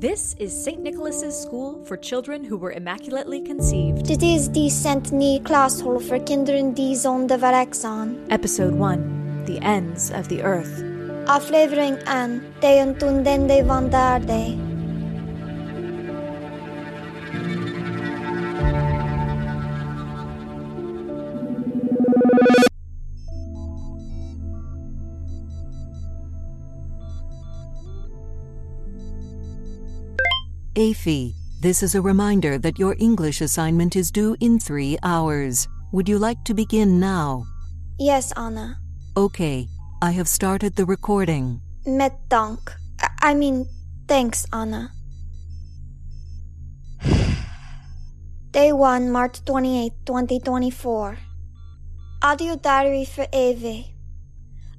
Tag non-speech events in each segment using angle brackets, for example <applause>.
This is St. Nicholas's School for children who were immaculately conceived. Det is decent ny klasshåll för kinderen de som de verexan. Episode 1 The Ends of the Earth. Aflevering an, de untunden de vandar AFI, this is a reminder that your English assignment is due in three hours. Would you like to begin now? Yes, Anna. Okay, I have started the recording. Met dank. I- mean, thanks, Anna. <sighs> Day 1, March 28, 2024. Audio diary for Eve.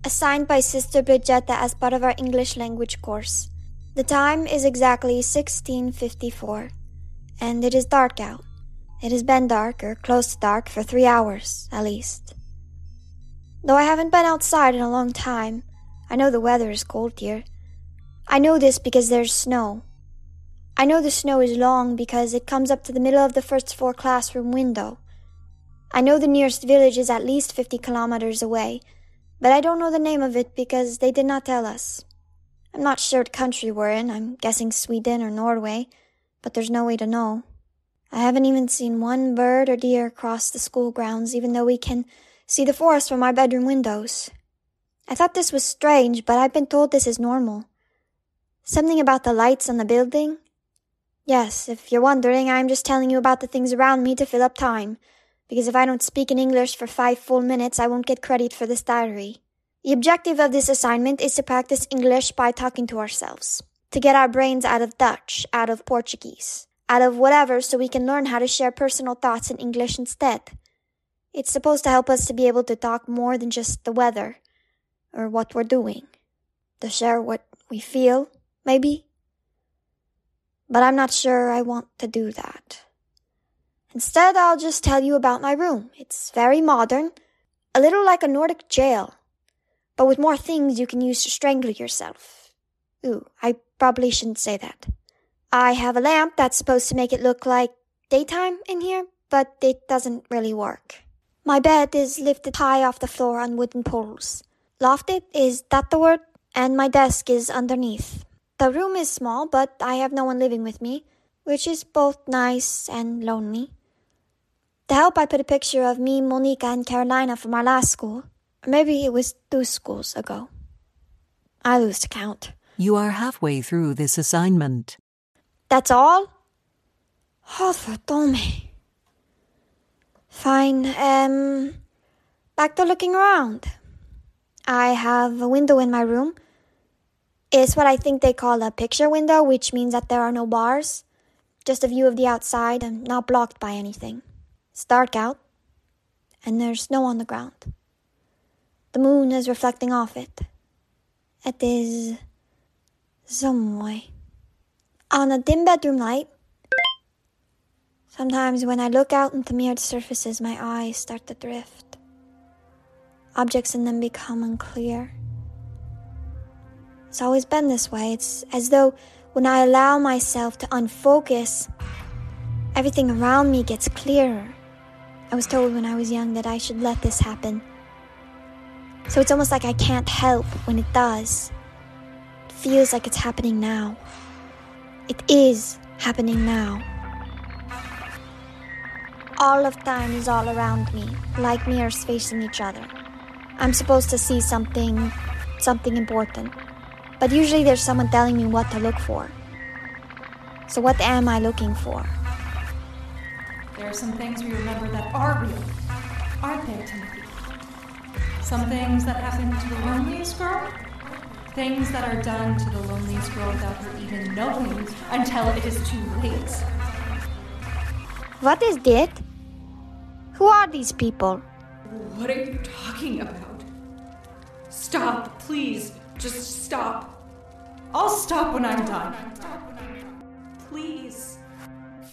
Assigned by Sister Bridgetta as part of our English language course. The time is exactly 1654, and it is dark out. It has been dark, or close to dark, for three hours, at least. Though I haven't been outside in a long time, I know the weather is cold here. I know this because there's snow. I know the snow is long because it comes up to the middle of the first floor classroom window. I know the nearest village is at least 50 kilometers away, but I don't know the name of it because they did not tell us. I'm not sure what country we're in. I'm guessing Sweden or Norway, but there's no way to know. I haven't even seen one bird or deer cross the school grounds, even though we can see the forest from our bedroom windows. I thought this was strange, but I've been told this is normal. Something about the lights on the building? Yes, if you're wondering, I'm just telling you about the things around me to fill up time, because if I don't speak in English for five full minutes, I won't get credit for this diary. The objective of this assignment is to practice English by talking to ourselves, to get our brains out of Dutch, out of Portuguese, out of whatever so we can learn how to share personal thoughts in English instead. It's supposed to help us to be able to talk more than just the weather or what we're doing, to share what we feel, maybe. But I'm not sure I want to do that. Instead, I'll just tell you about my room. It's very modern, a little like a Nordic jail but with more things you can use to strangle yourself. Ooh, I probably shouldn't say that. I have a lamp that's supposed to make it look like daytime in here, but it doesn't really work. My bed is lifted high off the floor on wooden poles. Lofted, is that the word? And my desk is underneath. The room is small, but I have no one living with me, which is both nice and lonely. To help, I put a picture of me, Monica, and Carolina from our last school. Maybe it was two schools ago. I lose count. You are halfway through this assignment. That's all? Oh, me. Fine. Um, back to looking around. I have a window in my room. It's what I think they call a picture window, which means that there are no bars. Just a view of the outside and not blocked by anything. It's dark out, and there's snow on the ground. The moon is reflecting off it. It is some way. On a dim bedroom light, sometimes when I look out into mirrored surfaces, my eyes start to drift. Objects in them become unclear. It's always been this way. It's as though when I allow myself to unfocus, everything around me gets clearer. I was told when I was young that I should let this happen. So it's almost like I can't help when it does. It feels like it's happening now. It is happening now. All of time is all around me, like mirrors facing each other. I'm supposed to see something, something important. But usually there's someone telling me what to look for. So what am I looking for? There are some things we remember that are real, aren't there, Timothy? Some things that happen to the loneliest girl? Things that are done to the loneliest girl without her even knowing until it is too late. What is that? Who are these people? What are you talking about? Stop, please. Just stop. I'll stop when I'm done. Please.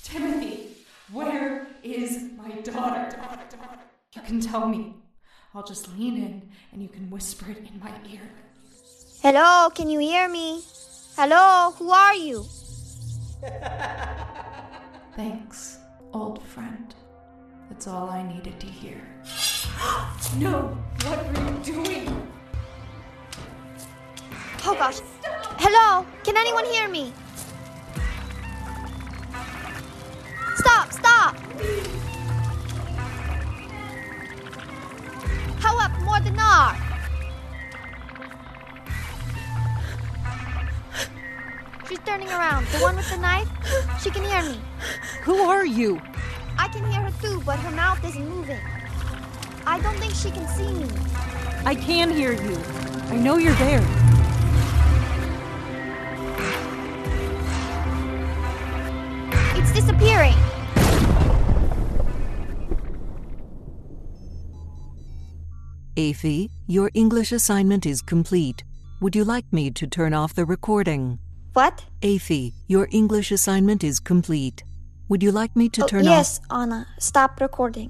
Timothy, where is my daughter? You can tell me. I'll just lean in and you can whisper it in my ear. Hello, can you hear me? Hello, who are you? <laughs> <laughs> Thanks, old friend. That's all I needed to hear. <gasps> no! What are you doing? Oh gosh. Hello, can anyone hear me? Stop, stop! How up more than R? She's turning around. The one with the knife? She can hear me. Who are you? I can hear her too, but her mouth isn't moving. I don't think she can see me. I can hear you. I know you're there. It's disappearing. Aphie, your English assignment is complete. Would you like me to turn off the recording? What? Aphie, your English assignment is complete. Would you like me to Oh, turn yes, off? Yes, Anna. Stop recording.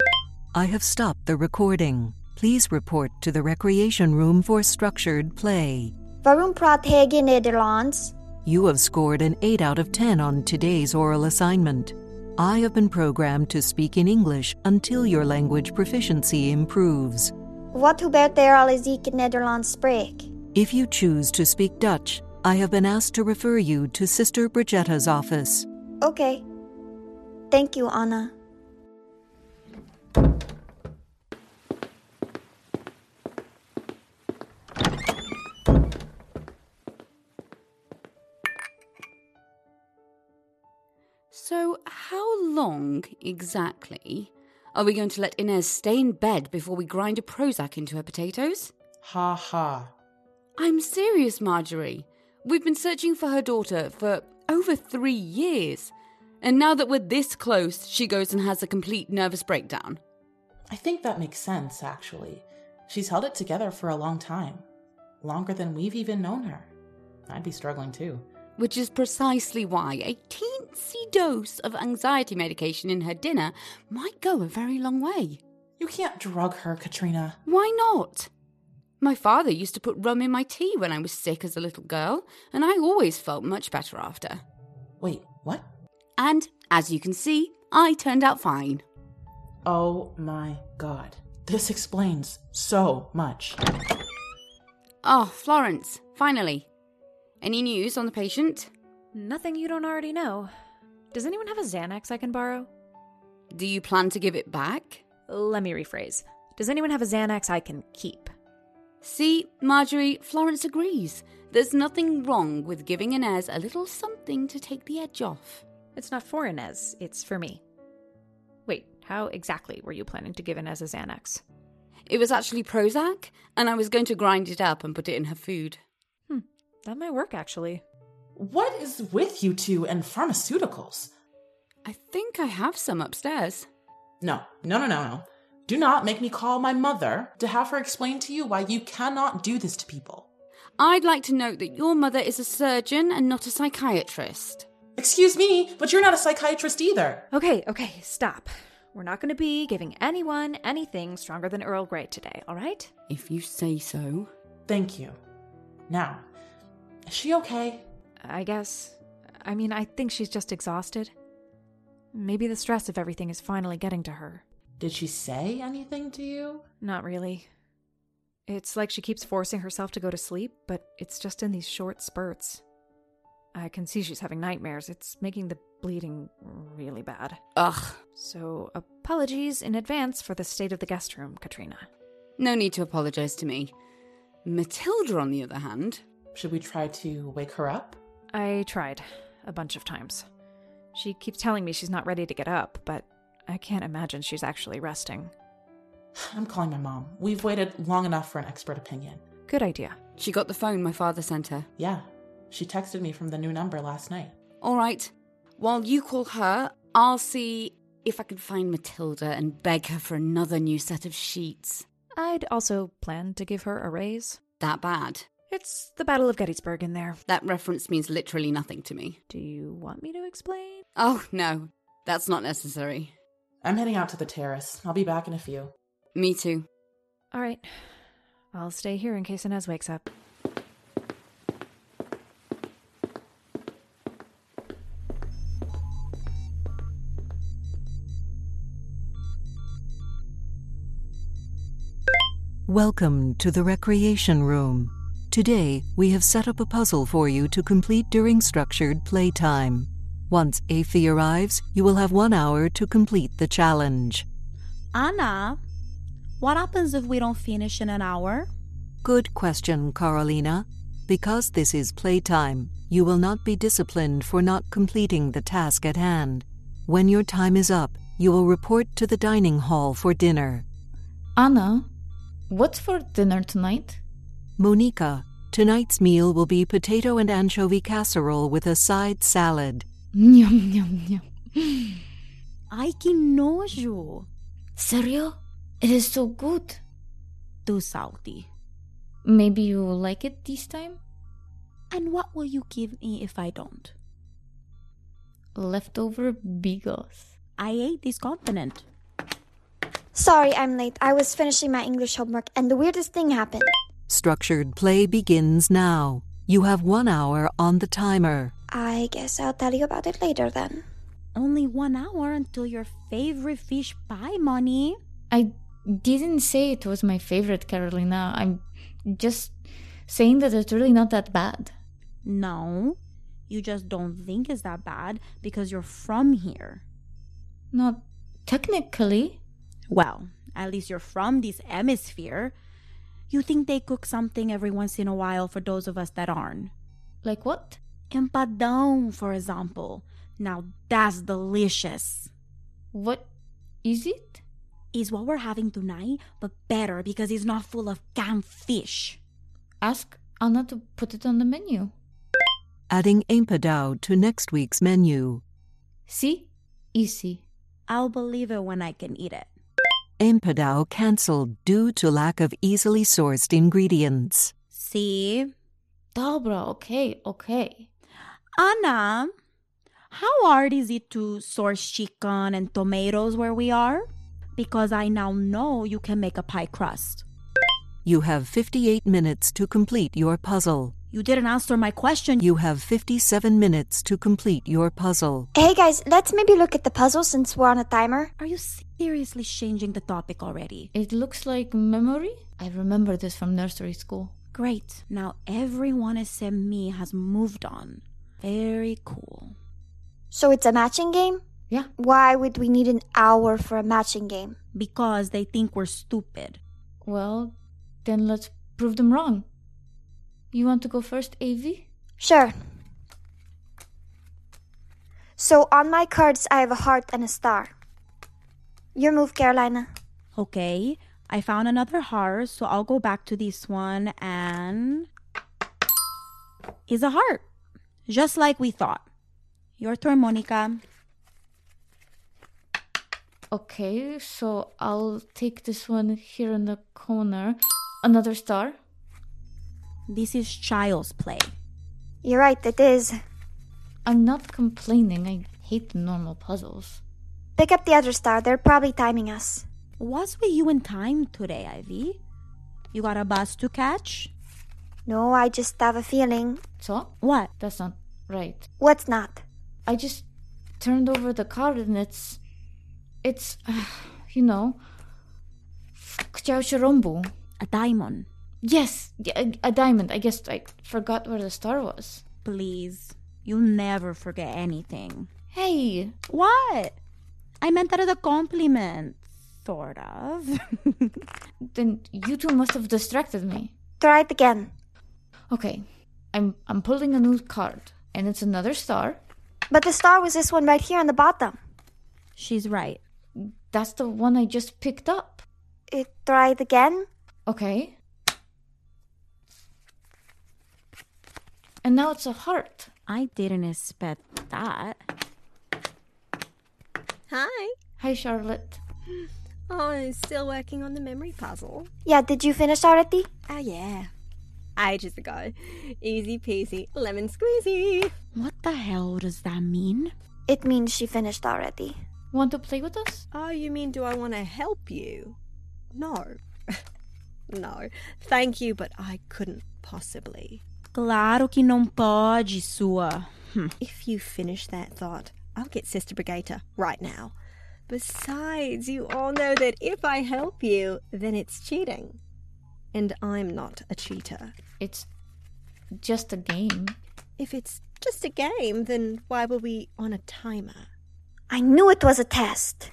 I have stopped the recording. Please report to the recreation room for structured play. Waarom praat in Nederlands? You have scored an 8 out of 10 on today's oral assignment. I have been programmed to speak in English until your language proficiency improves. Wat gebeurt er als ik het Nederlands spreek? If you choose to speak Dutch, I have been asked to refer you to Sister Brigetta's office. Okay. Thank you, Anna. So, how long exactly are we going to let Inez stay in bed before we grind a Prozac into her potatoes? Ha ha. I'm serious, Marjorie. We've been searching for her daughter for over three years. And now that we're this close, she goes and has a complete nervous breakdown. I think that makes sense, actually. She's held it together for a long time. Longer than we've even known her. I'd be struggling too. Which is precisely why a teensy dose of anxiety medication in her dinner might go a very long way. You can't drug her, Katrina. Why not? My father used to put rum in my tea when I was sick as a little girl, and I always felt much better after. Wait, what? And, as you can see, I turned out fine. Oh my god. This explains so much. Oh, Florence, finally. Any news on the patient? Nothing you don't already know. Does anyone have a Xanax I can borrow? Do you plan to give it back? Let me rephrase. Does anyone have a Xanax I can keep? See, Marjorie, Florence agrees. There's nothing wrong with giving Inez a little something to take the edge off. It's not for Inez, it's for me. Wait, how exactly were you planning to give Inez a Xanax? It was actually Prozac, and I was going to grind it up and put it in her food. That might work actually. What is with you two and pharmaceuticals? I think I have some upstairs. No, no, no, no, no. Do not make me call my mother to have her explain to you why you cannot do this to people. I'd like to note that your mother is a surgeon and not a psychiatrist. Excuse me, but you're not a psychiatrist either. Okay, okay, stop. We're not going to be giving anyone anything stronger than Earl Grey today, all right? If you say so. Thank you. Now, is she okay? I guess. I mean, I think she's just exhausted. Maybe the stress of everything is finally getting to her. Did she say anything to you? Not really. It's like she keeps forcing herself to go to sleep, but it's just in these short spurts. I can see she's having nightmares. It's making the bleeding really bad. Ugh. So, apologies in advance for the state of the guest room, Katrina. No need to apologize to me. Matilda, on the other hand, Should we try to wake her up? I tried a bunch of times. She keeps telling me she's not ready to get up, but I can't imagine she's actually resting. I'm calling my mom. We've waited long enough for an expert opinion. Good idea. She got the phone my father sent her. Yeah, she texted me from the new number last night. All right. While you call her, I'll see if I can find Matilda and beg her for another new set of sheets. I'd also plan to give her a raise. That bad. It's the Battle of Gettysburg in there. That reference means literally nothing to me. Do you want me to explain? Oh, no. That's not necessary. I'm heading out to the terrace. I'll be back in a few. Me too. All right. I'll stay here in case Inez wakes up. Welcome to the Recreation Room. Today, we have set up a puzzle for you to complete during structured playtime. Once Aphie arrives, you will have one hour to complete the challenge. Anna, what happens if we don't finish in an hour? Good question, Carolina. Because this is playtime, you will not be disciplined for not completing the task at hand. When your time is up, you will report to the dining hall for dinner. Anna, what's for dinner tonight? Monica, tonight's meal will be potato and anchovy casserole with a side salad. Yum, yum, yum. Ay, que nojo. Serio? It is so good. Too salty. Maybe you will like it this time? And what will you give me if I don't? Leftover beagles. I ate this continent. Sorry, I'm late. I was finishing my English homework and the weirdest thing happened. Structured play begins now. You have one hour on the timer. I guess I'll tell you about it later then. Only one hour until your favorite fish pie, money. I didn't say it was my favorite, Carolina. I'm just saying that it's really not that bad. No, you just don't think it's that bad because you're from here. Not technically. Well, at least you're from this hemisphere. You think they cook something every once in a while for those of us that aren't. Like what? Empadão, for example. Now that's delicious. What is it? Is what we're having tonight, but better because it's not full of canned fish. Ask Anna to put it on the menu. Adding empadão to next week's menu. See? Easy. I'll believe it when I can eat it. Empadão cancelled due to lack of easily sourced ingredients. See? Dobra, okay, okay. Anna, how hard is it to source chicken and tomatoes where we are? Because I now know you can make a pie crust. You have 58 minutes to complete your puzzle. You didn't answer my question. You have 57 minutes to complete your puzzle. Hey guys, let's maybe look at the puzzle since we're on a timer. Are you seriously changing the topic already? It looks like memory. I remember this from nursery school. Great. Now everyone except me has moved on. Very cool. So it's a matching game? Yeah. Why would we need an hour for a matching game? Because they think we're stupid. Well, then let's prove them wrong. You want to go first, Avi? Sure. So on my cards, I have a heart and a star. Your move, Carolina. Okay, I found another heart, so I'll go back to this one and. Is a heart. Just like we thought. Your turn, Monica. Okay, so I'll take this one here in the corner. Another star. This is child's play. You're right, it is. I'm not complaining. I hate the normal puzzles. Pick up the other star. They're probably timing us. What's with you in time today, Ivy? You got a bus to catch? No, I just have a feeling. So? What? That's not right. What's not? I just turned over the card and it's. It's. Uh, <sighs> you know. Kciauchirombu. A diamond. Yes, a, uh, a diamond. I guess I forgot where the star was. Please. you'll never forget anything. Hey! What? I meant that as a compliment. Sort of. <laughs> then you two must have distracted me. Try it again. Okay. I'm I'm pulling a new card. And it's another star. But the star was this one right here on the bottom. She's right. That's the one I just picked up. It, try it again. Okay. And now it's a heart. I didn't expect that. Hi. Hi, Charlotte. <gasps> Oh, I'm still working on the memory puzzle. Yeah, did you finish already? Oh, yeah. Ages ago. Easy peasy, lemon squeezy. What the hell does that mean? It means she finished already. Want to play with us? Oh, you mean do I want to help you? No. <laughs> no. Thank you, but I couldn't possibly. Claro que não pode, sua. Hm. If you finish that thought, I'll get Sister Brigata right now. Besides, you all know that if I help you, then it's cheating. And I'm not a cheater. It's just a game. If it's just a game, then why were we on a timer? I knew it was a test.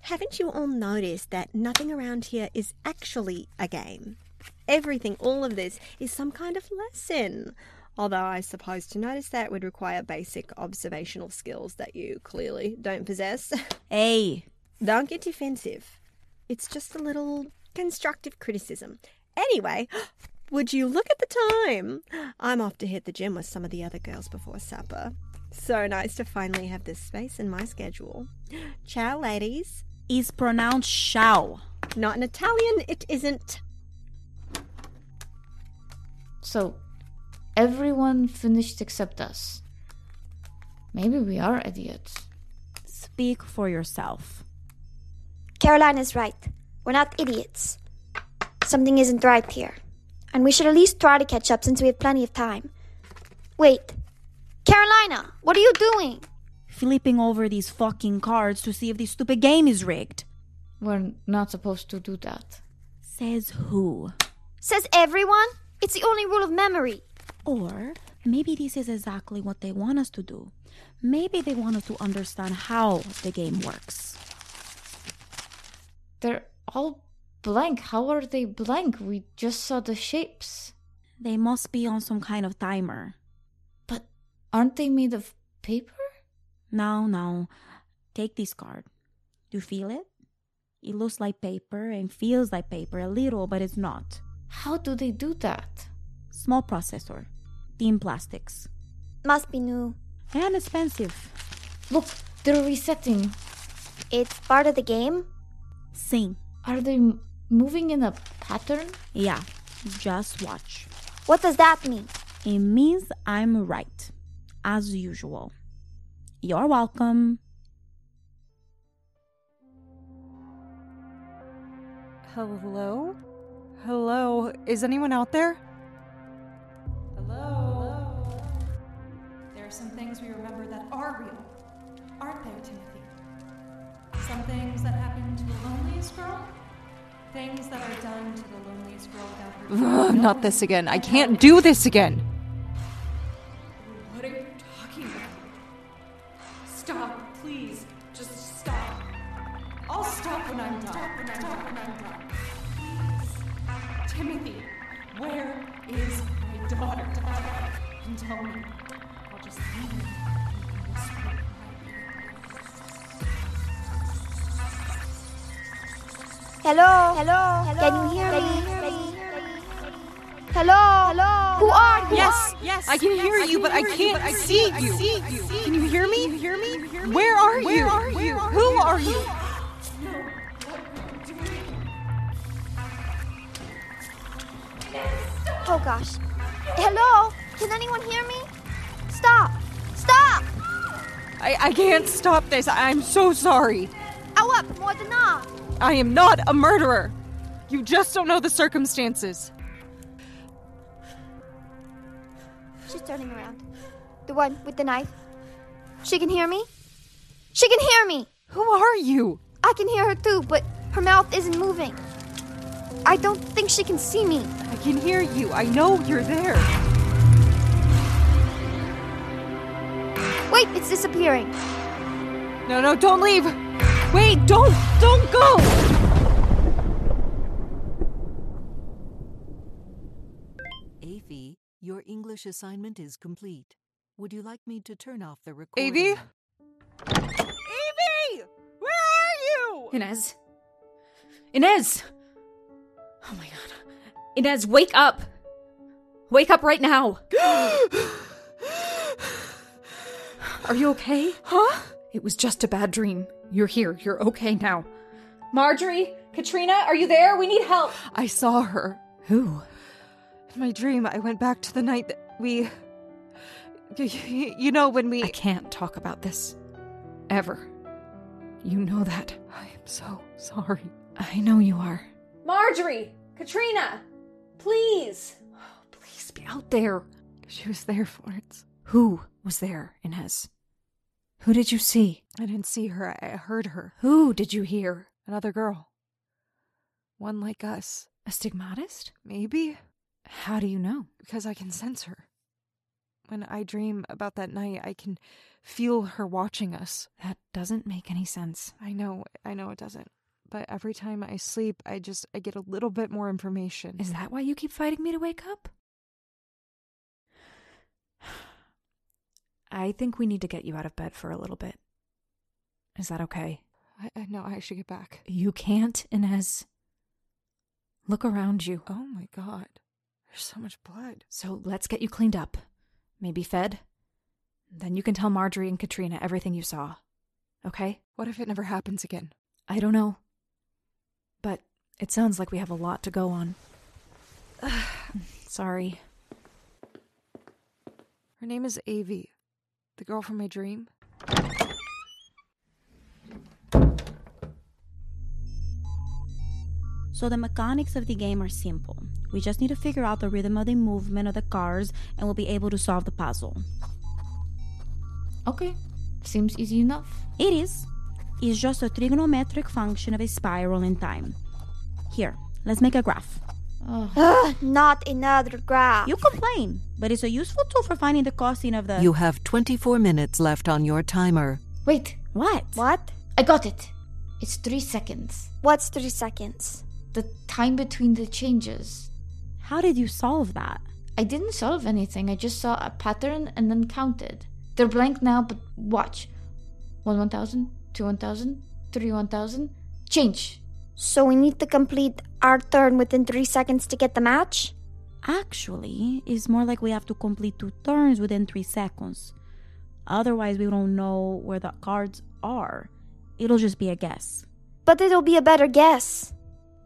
Haven't you all noticed that nothing around here is actually a game? Everything, all of this, is some kind of lesson. Although I suppose to notice that would require basic observational skills that you clearly don't possess. <laughs> Hey, Don't get defensive. It's just a little constructive criticism. Anyway, <gasps> would you look at the time? I'm off to hit the gym with some of the other girls before supper. So nice to finally have this space in my schedule. <gasps> Ciao, ladies. is pronounced shall. Not in Italian, it isn't. So, everyone finished except us. Maybe we are idiots. Speak for yourself. Caroline is right. We're not idiots. Something isn't right here. And we should at least try to catch up since we have plenty of time. Wait. Carolina, what are you doing? Flipping over these fucking cards to see if this stupid game is rigged. We're not supposed to do that. Says who? Says everyone? It's the only rule of memory. Or maybe this is exactly what they want us to do. Maybe they want us to understand how the game works. They're all blank. How are they blank? We just saw the shapes. They must be on some kind of timer. But aren't they made of paper? No, no. Take this card. Do you feel it? It looks like paper and feels like paper a little, but it's not. How do they do that? Small processor. Thin plastics. Must be new. And expensive. Look, they're resetting. It's part of the game? Sim. Are they m- moving in a pattern? Yeah. Just watch. What does that mean? It means I'm right. As usual. You're welcome. Hello? Hello? Is anyone out there? Hello? There are some things we remember that are real, aren't there, Timothy? Some things that happen to the loneliest girl? Things that are done to the loneliest girl without her. Ugh, <laughs> not this again. I can't do this again. What are you talking about? Stop, please. Just stop. I'll stop when I'm done. Stop when I'm done. Timothy, where is my daughter? And tell me. I'll just leave her and whisper in my ear. Hello? Hello? Hello? Can you hear me? Hello? Hello? Who are you? Yes, yes. I can hear you, but I can't I see you. Can you hear me? Hear me? Where are you? Where are you? Who are you? Oh gosh. Hello? Can anyone hear me? Stop! Stop! I, I can't stop this. I'm so sorry. Awap, more than not. I am not a murderer. You just don't know the circumstances. She's turning around. The one with the knife. She can hear me? She can hear me! Who are you? I can hear her too, but her mouth isn't moving. I don't think she can see me. I can hear you. I know you're there. Wait, it's disappearing. No, no, don't leave. Wait, don't, don't go. Avi, your English assignment is complete. Would you like me to turn off the recording? Avi? Evie! Where are you? Inez. Inez! Oh my god. Inez, wake up! Wake up right now! <gasps> Are you okay? Huh? It was just a bad dream. You're here. You're okay now. Marjorie? Katrina, are you there? We need help. I saw her. Who? In my dream, I went back to the night that we. You, you know, when we. I can't talk about this. Ever. You know that. I am so sorry. I know you are. Marjorie! Katrina! Please! Oh, Please be out there. She was there, Florence. Who was there, Inez? Who did you see? I didn't see her. I heard her. Who did you hear? Another girl. One like us. A stigmatist? Maybe. How do you know? Because I can sense her. When I dream about that night, I can feel her watching us. That doesn't make any sense. I know, I know it doesn't. But every time I sleep, I just I get a little bit more information. Is that why you keep fighting me to wake up? <sighs> I think we need to get you out of bed for a little bit. Is that okay? I, I no, I should get back. You can't, Inez. Look around you. Oh my god. There's so much blood. So let's get you cleaned up. Maybe fed. Then you can tell Marjorie and Katrina everything you saw. Okay? What if it never happens again? I don't know. But it sounds like we have a lot to go on. <sighs> Sorry. Her name is Avi. The girl from my dream. So the mechanics of the game are simple. We just need to figure out the rhythm of the movement of the cars and we'll be able to solve the puzzle. Okay, seems easy enough. It is. It's just a trigonometric function of a spiral in time. Here, let's make a graph. Ugh, not another graph. You complain, but it's a useful tool for finding the cosine of the. You have 24 minutes left on your timer. Wait, What? What? I got it. It's three seconds. What's three seconds? The time between the changes. How did you solve that? I didn't solve anything. I just saw a pattern and then counted. They're blank now, but watch. One 1000, two 1000, three 1000. Change. So we need to complete our turn within three seconds to get the match? Actually, it's more like we have to complete two turns within three seconds. Otherwise, we don't know where the cards are. It'll just be a guess. But it'll be a better guess.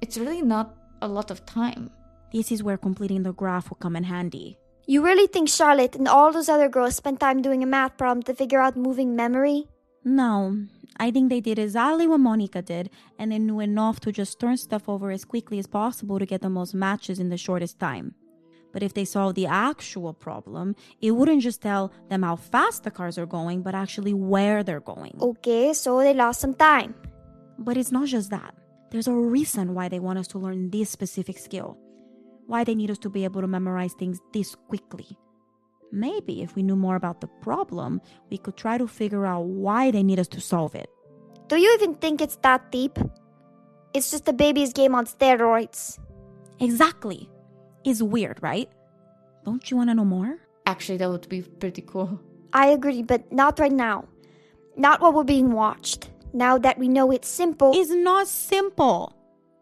It's really not a lot of time. This is where completing the graph will come in handy. You really think Charlotte and all those other girls spent time doing a math problem to figure out moving memory? No, I think they did exactly what Monica did, and they knew enough to just turn stuff over as quickly as possible to get the most matches in the shortest time. But if they solved the actual problem, it wouldn't just tell them how fast the cars are going, but actually where they're going. Okay, so they lost some time. But it's not just that. There's a reason why they want us to learn this specific skill. Why they need us to be able to memorize things this quickly. Maybe if we knew more about the problem, we could try to figure out why they need us to solve it. Do you even think it's that deep? It's just a baby's game on steroids. Exactly. It's weird, right? Don't you want to know more? Actually, that would be pretty cool. I agree, but not right now. Not while we're being watched. Now that we know it's simple. It's not simple.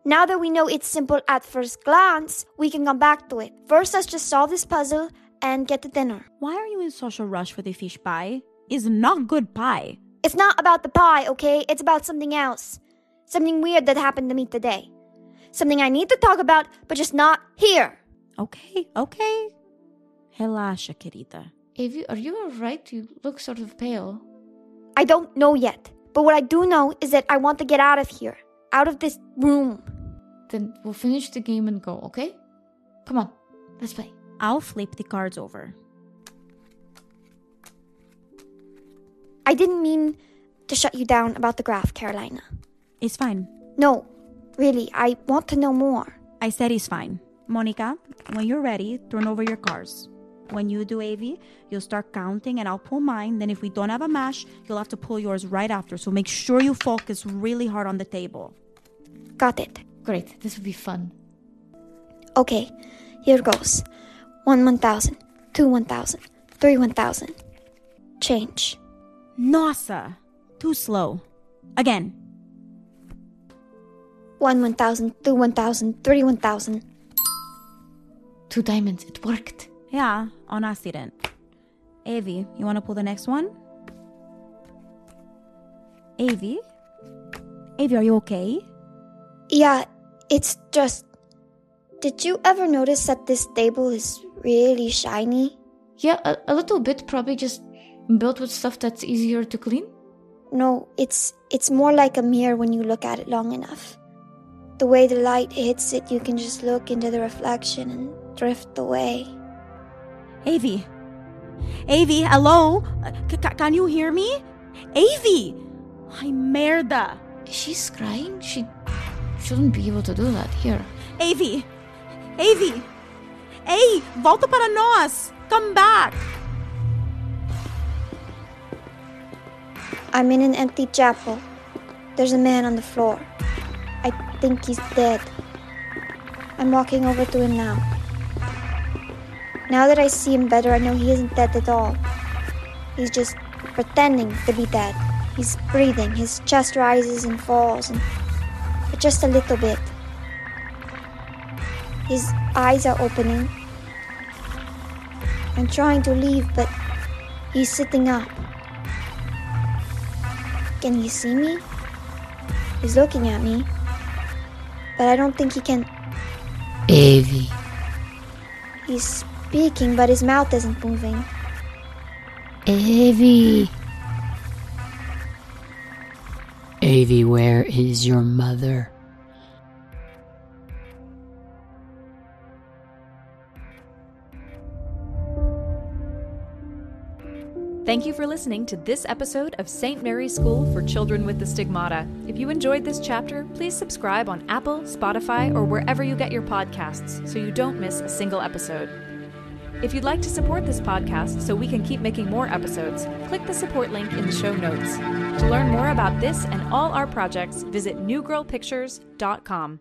Now that we know it's simple at first glance, we can come back to it. First, let's just solve this puzzle and get the dinner. Why are you in such a rush for the fish pie? It's not good pie. It's not about the pie, okay? It's about something else. Something weird that happened to me today. Something I need to talk about, but just not here. Okay, okay. Relaxa, querida. Avi, are you alright? You look sort of pale. I don't know yet. But what I do know is that I want to get out of here. Out of this room. Then we'll finish the game and go, okay? Come on, let's play. I'll flip the cards over. I didn't mean to shut you down about the graph, Carolina. It's fine. No, really, I want to know more. I said it's fine. Monica, when you're ready, turn over your cards. When you do Avi, you'll start counting and I'll pull mine. Then, if we don't have a mash, you'll have to pull yours right after. So make sure you focus really hard on the table. Got it. Great, this will be fun. Okay, here goes. One 1000, two 1000, three 1000. Change. Nossa! Too slow. Again. One 1000, two 1000, three 1000. Two diamonds, it worked. Yeah, on accident. Avi, you want to pull the next one? Avi? Avi, are you okay? Yeah, it's just. Did you ever notice that this table is really shiny? Yeah, a, a little bit, probably just built with stuff that's easier to clean. No, it's it's more like a mirror when you look at it long enough. The way the light hits it, you can just look into the reflection and drift away. Avi. Avi, hello? C- c- can you hear me? Avi! Ay, merda. She's crying? She shouldn't be able to do that here. Avi! Avi! Ei, volta para nós! Come back! I'm in an empty chapel. There's a man on the floor. I think he's dead. I'm walking over to him now. Now that I see him better, I know he isn't dead at all. He's just pretending to be dead. He's breathing, his chest rises and falls, and but just a little bit. His eyes are opening. I'm trying to leave, but he's sitting up. Can he see me? He's looking at me. But I don't think he can. Avi. He's speaking, but his mouth isn't moving. Avi. Avi, where is your mother? Thank you for listening to this episode of St. Mary's School for Children with the Stigmata. If you enjoyed this chapter, please subscribe on Apple, Spotify, or wherever you get your podcasts so you don't miss a single episode. If you'd like to support this podcast so we can keep making more episodes, click the support link in the show notes. To learn more about this and all our projects, visit newgirlpictures.com.